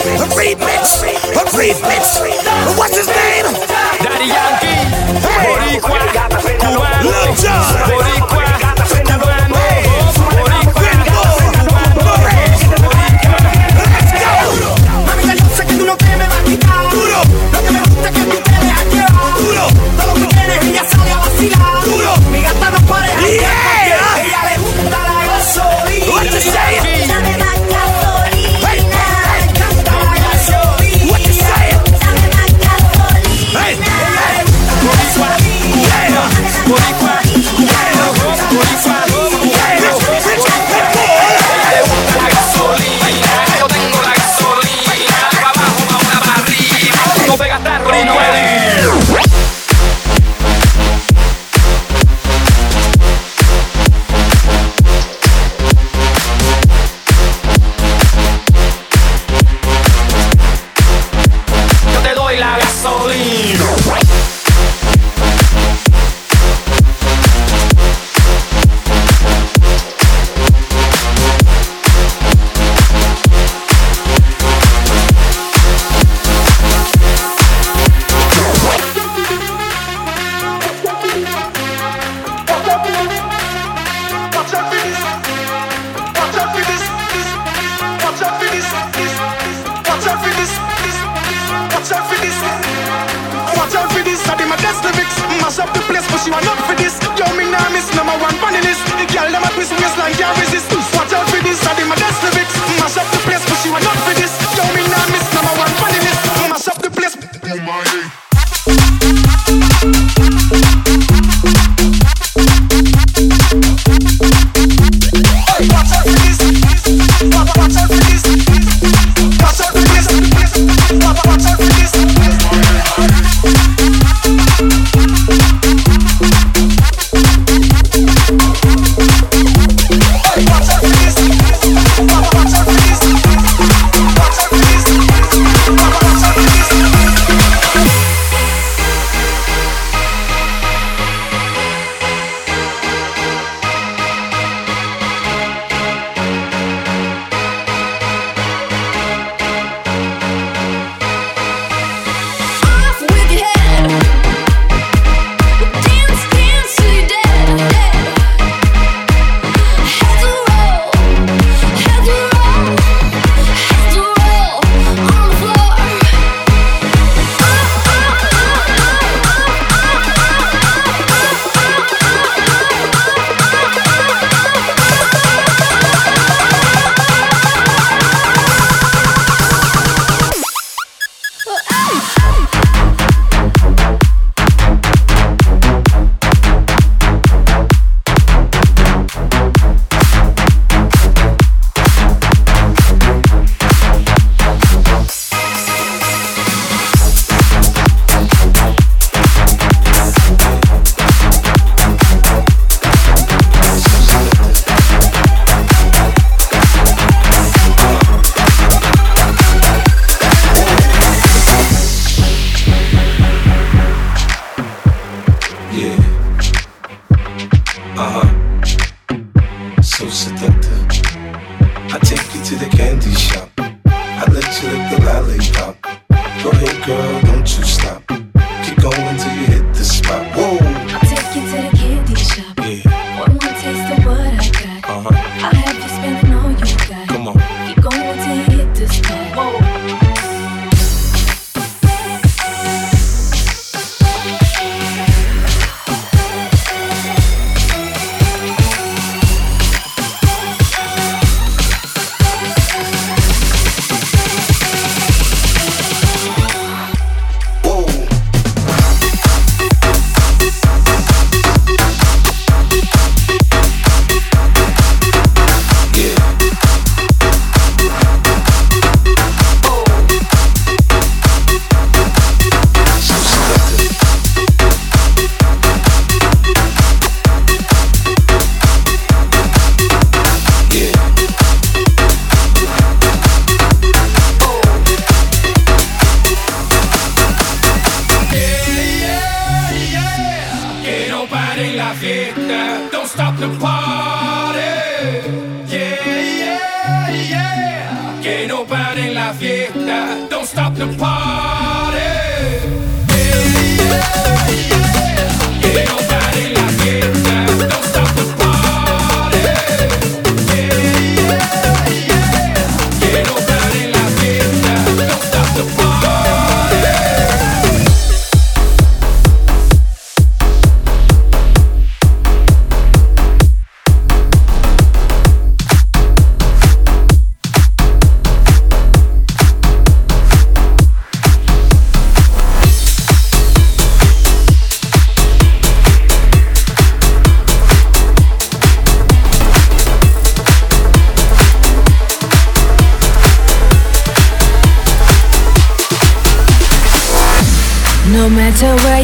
a remix, a remix. What's his name? Daddy Yankee, Boricua, Cubano, Boricua.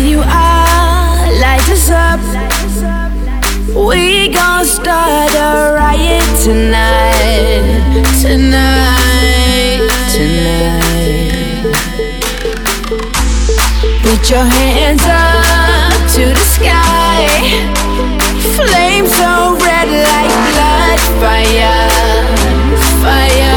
you are, light us up. We gon' start a riot tonight, tonight, tonight. Put your hands up to the sky, flames so red like blood, fire, fire.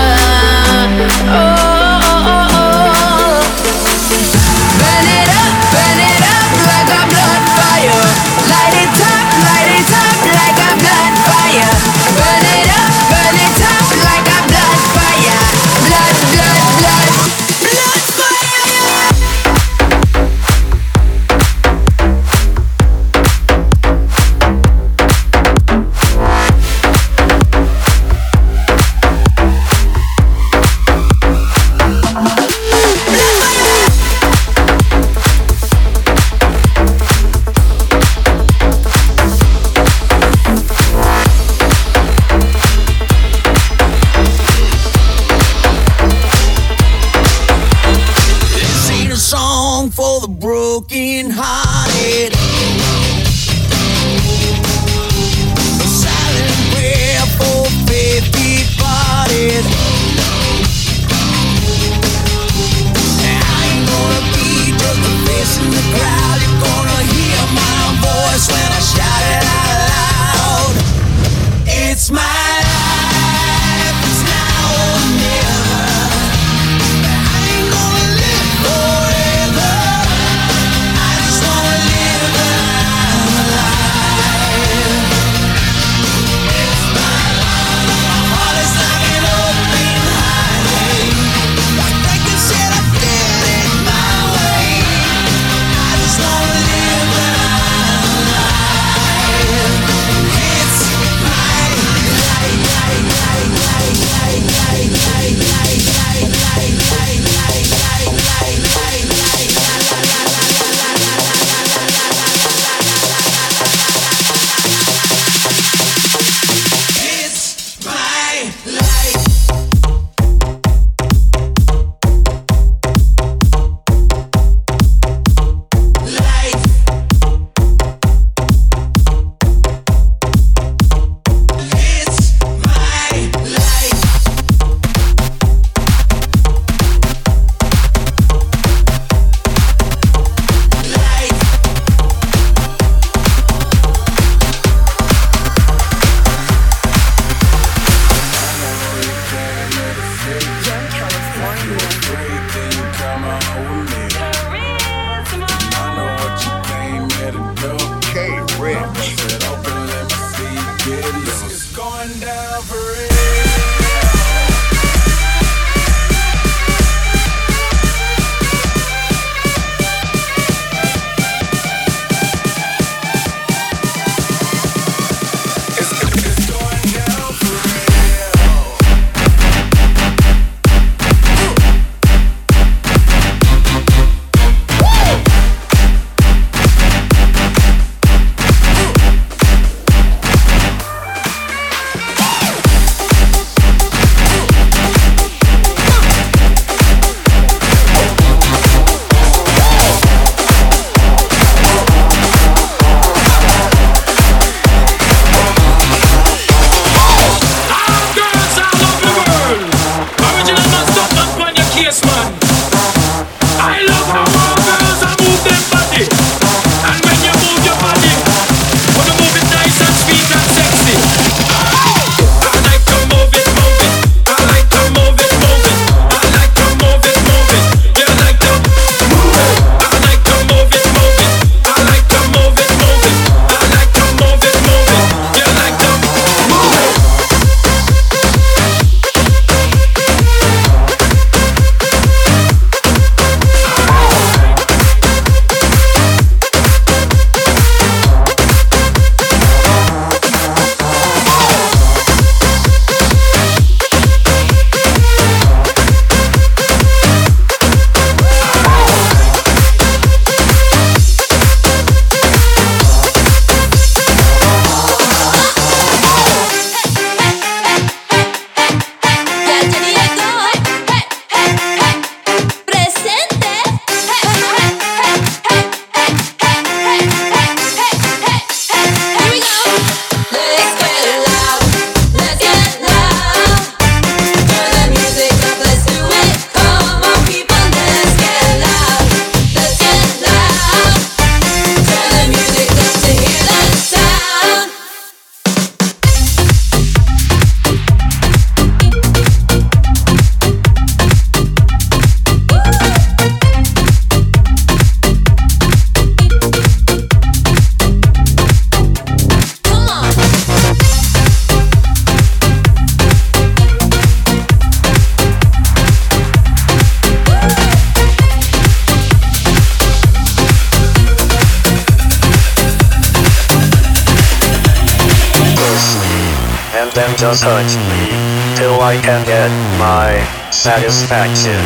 Satisfaction.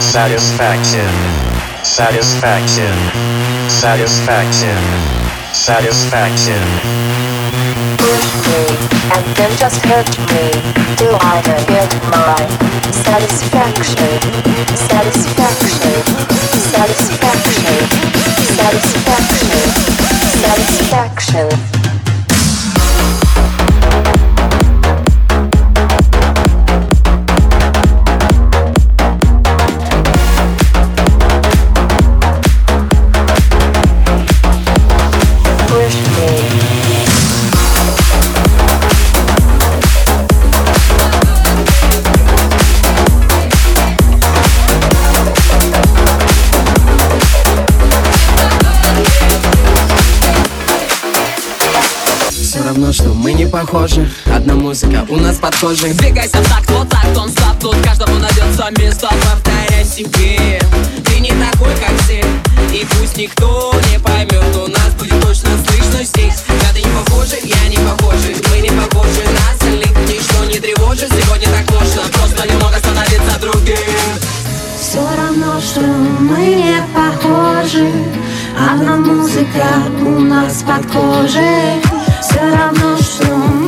Satisfaction. Satisfaction. Satisfaction. Satisfaction. push me, and then just hurt me till I get my satisfaction, satisfaction, satisfaction, satisfaction, satisfaction. Похожи. Одна музыка у нас подхожих. Двигайся в такт, вот так, он стоп Тут каждому найдется место. Повторяй себе Ты не такой, как все. И пусть никто не поймет У нас будет точно слышно здесь. Да ты не похожи, я не похожи Мы не похожи на остальных Ничто не тревожит, сегодня так можно Просто немного становиться другим. Все равно, что мы не похожи. Одна музыка у нас под кожей That I'm not strong.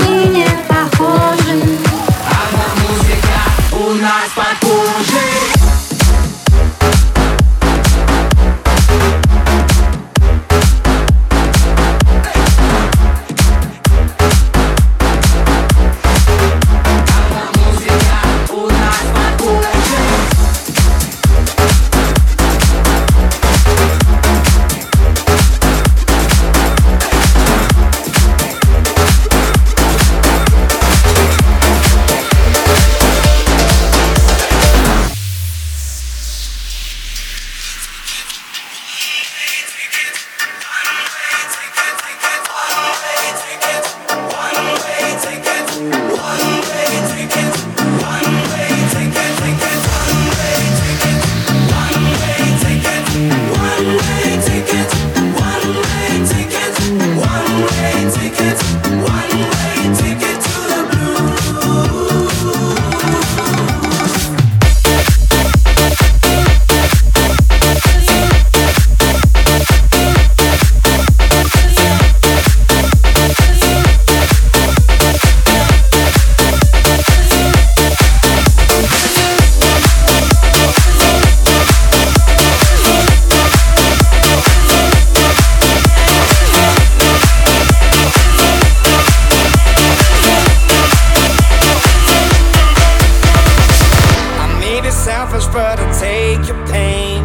But I take your pain.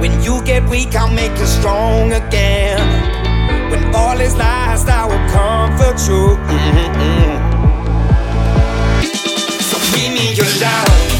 When you get weak, I'll make you strong again. When all is lost, I will comfort you. Mm-mm-mm. So give me your love.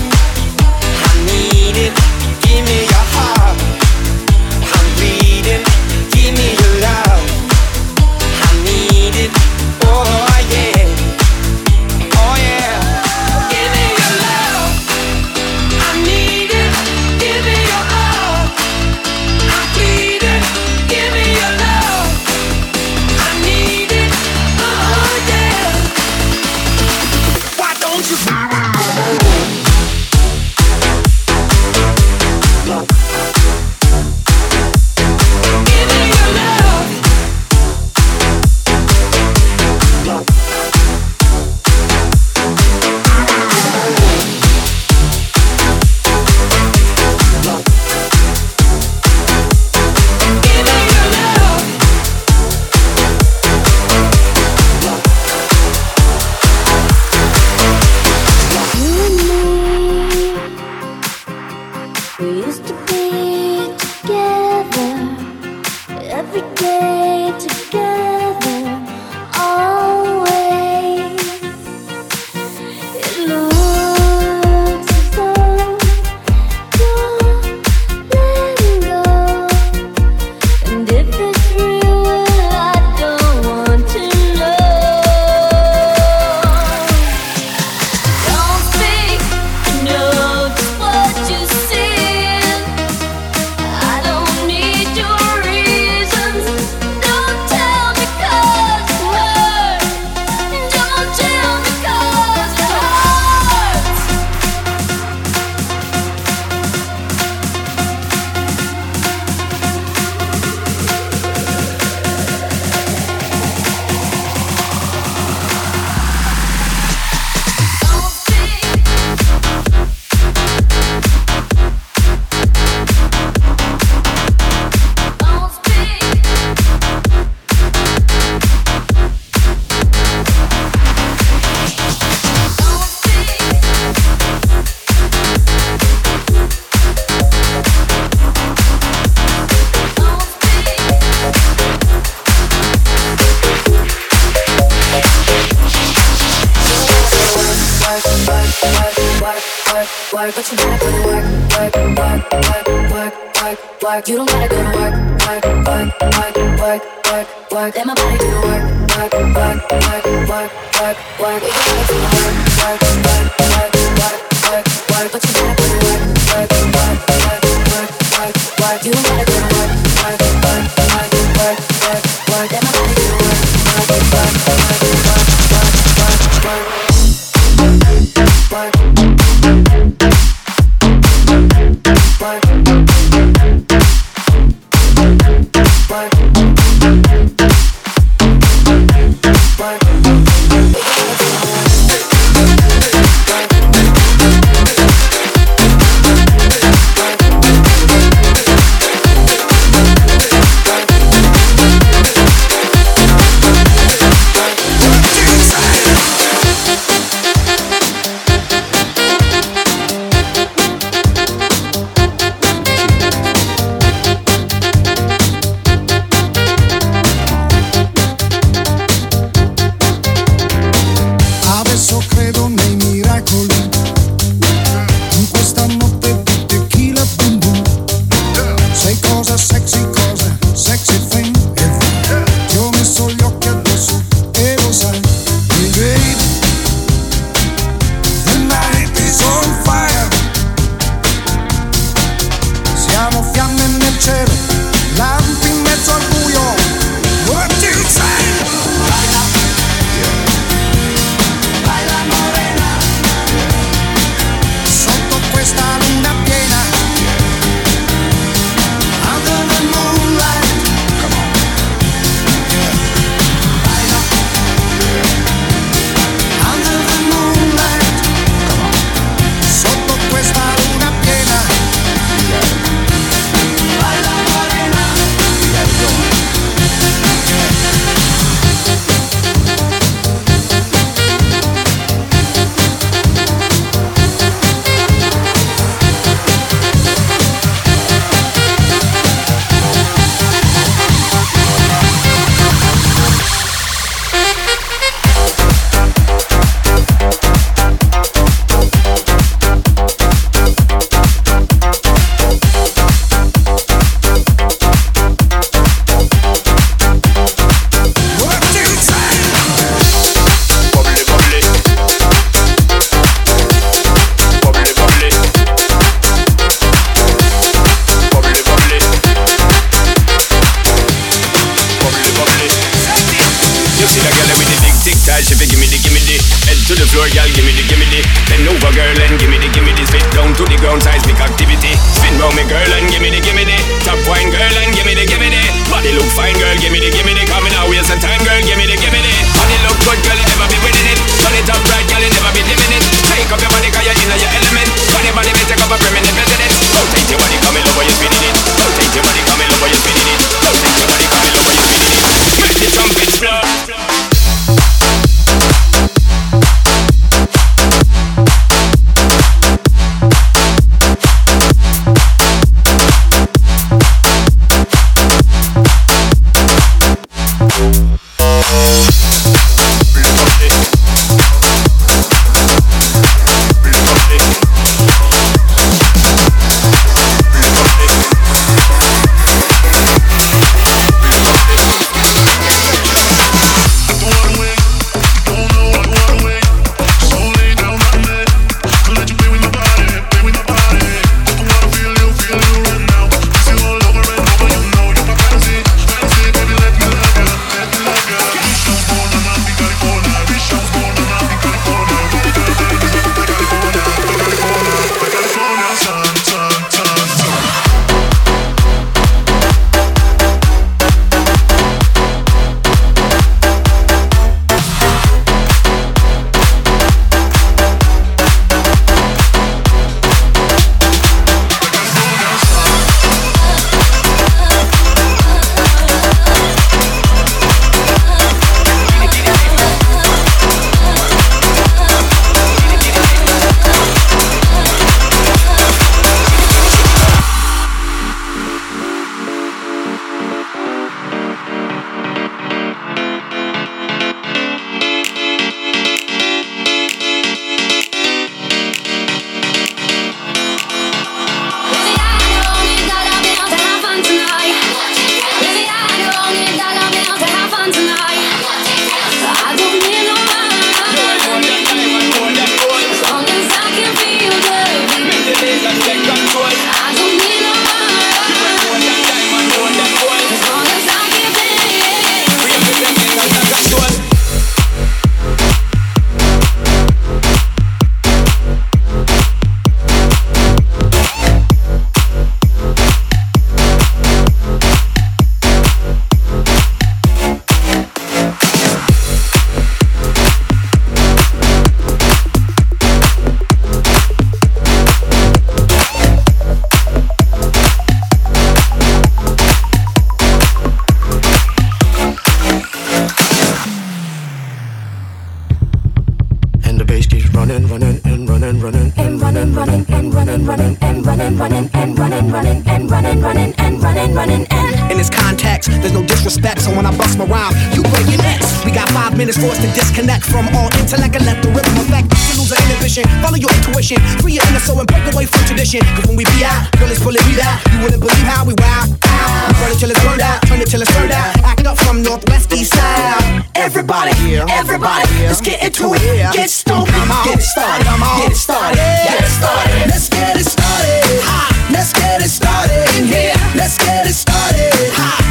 Got five minutes for us to disconnect from all intellect and let the rhythm affect. To lose our inhibition, follow your intuition, free your inner soul and break away from tradition. Cause when we be out, girl, it's pulling me out. You wouldn't believe how we wow. We burn it till it's burned out, turn it till it's turned out. Act up from northwest, east side. Everybody, here everybody, here let's get into it. Get stupid, get it started, get it started, get it started. Let's get it started. Let's get it started in here. Let's get it started.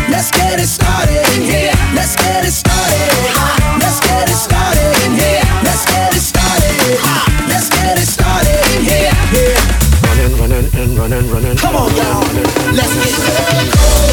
Let's get it started in here. Let's get it started. Running, running. Come on, y'all. Let's get Buddy,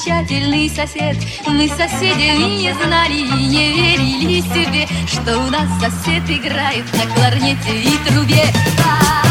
замечательный сосед. Мы соседями не знали и не верили себе Что у нас сосед играет на кларнете и трубе. Ba-ba-da-ba-ba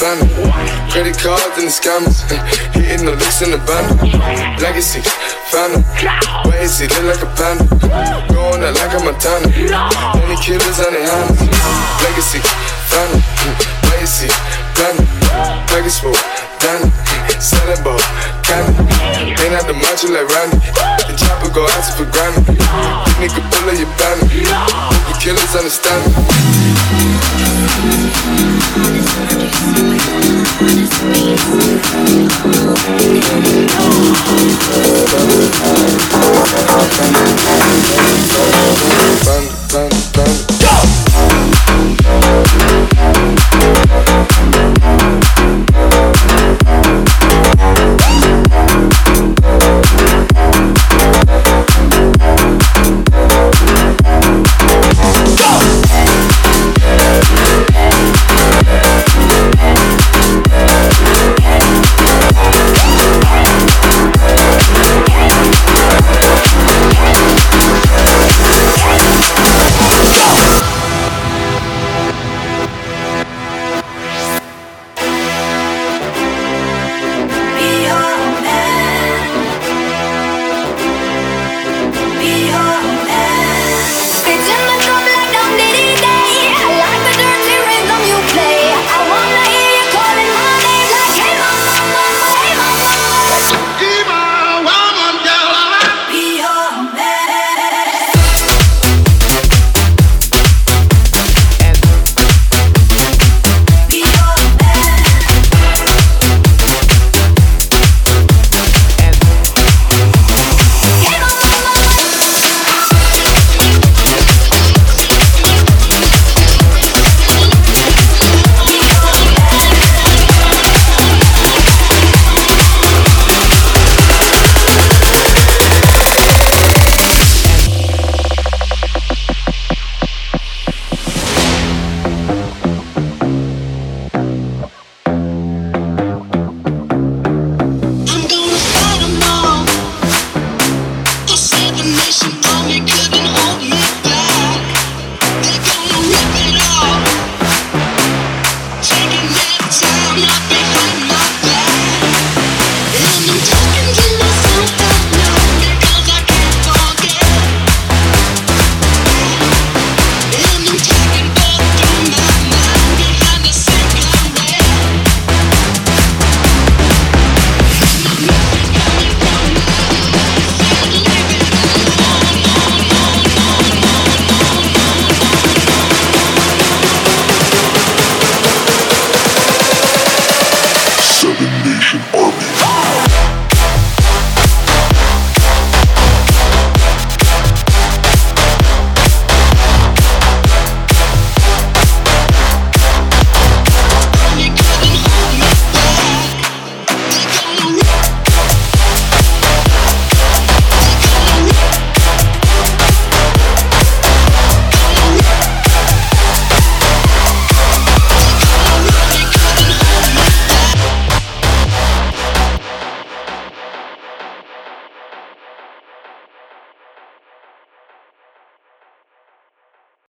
family. Credit cards and the scammers, hitting the licks in the band. Legacy, family. Why he look like a panda? Going out like a Montana. Many killers on their hands. Legacy, family. Why is he planning? Package smoke, Danny. Selling ball. Ain't had the macho like Randy. The chopper go out for granted. Nigga pull up your banner. The killers understand me. Bang, bang, bang. Go!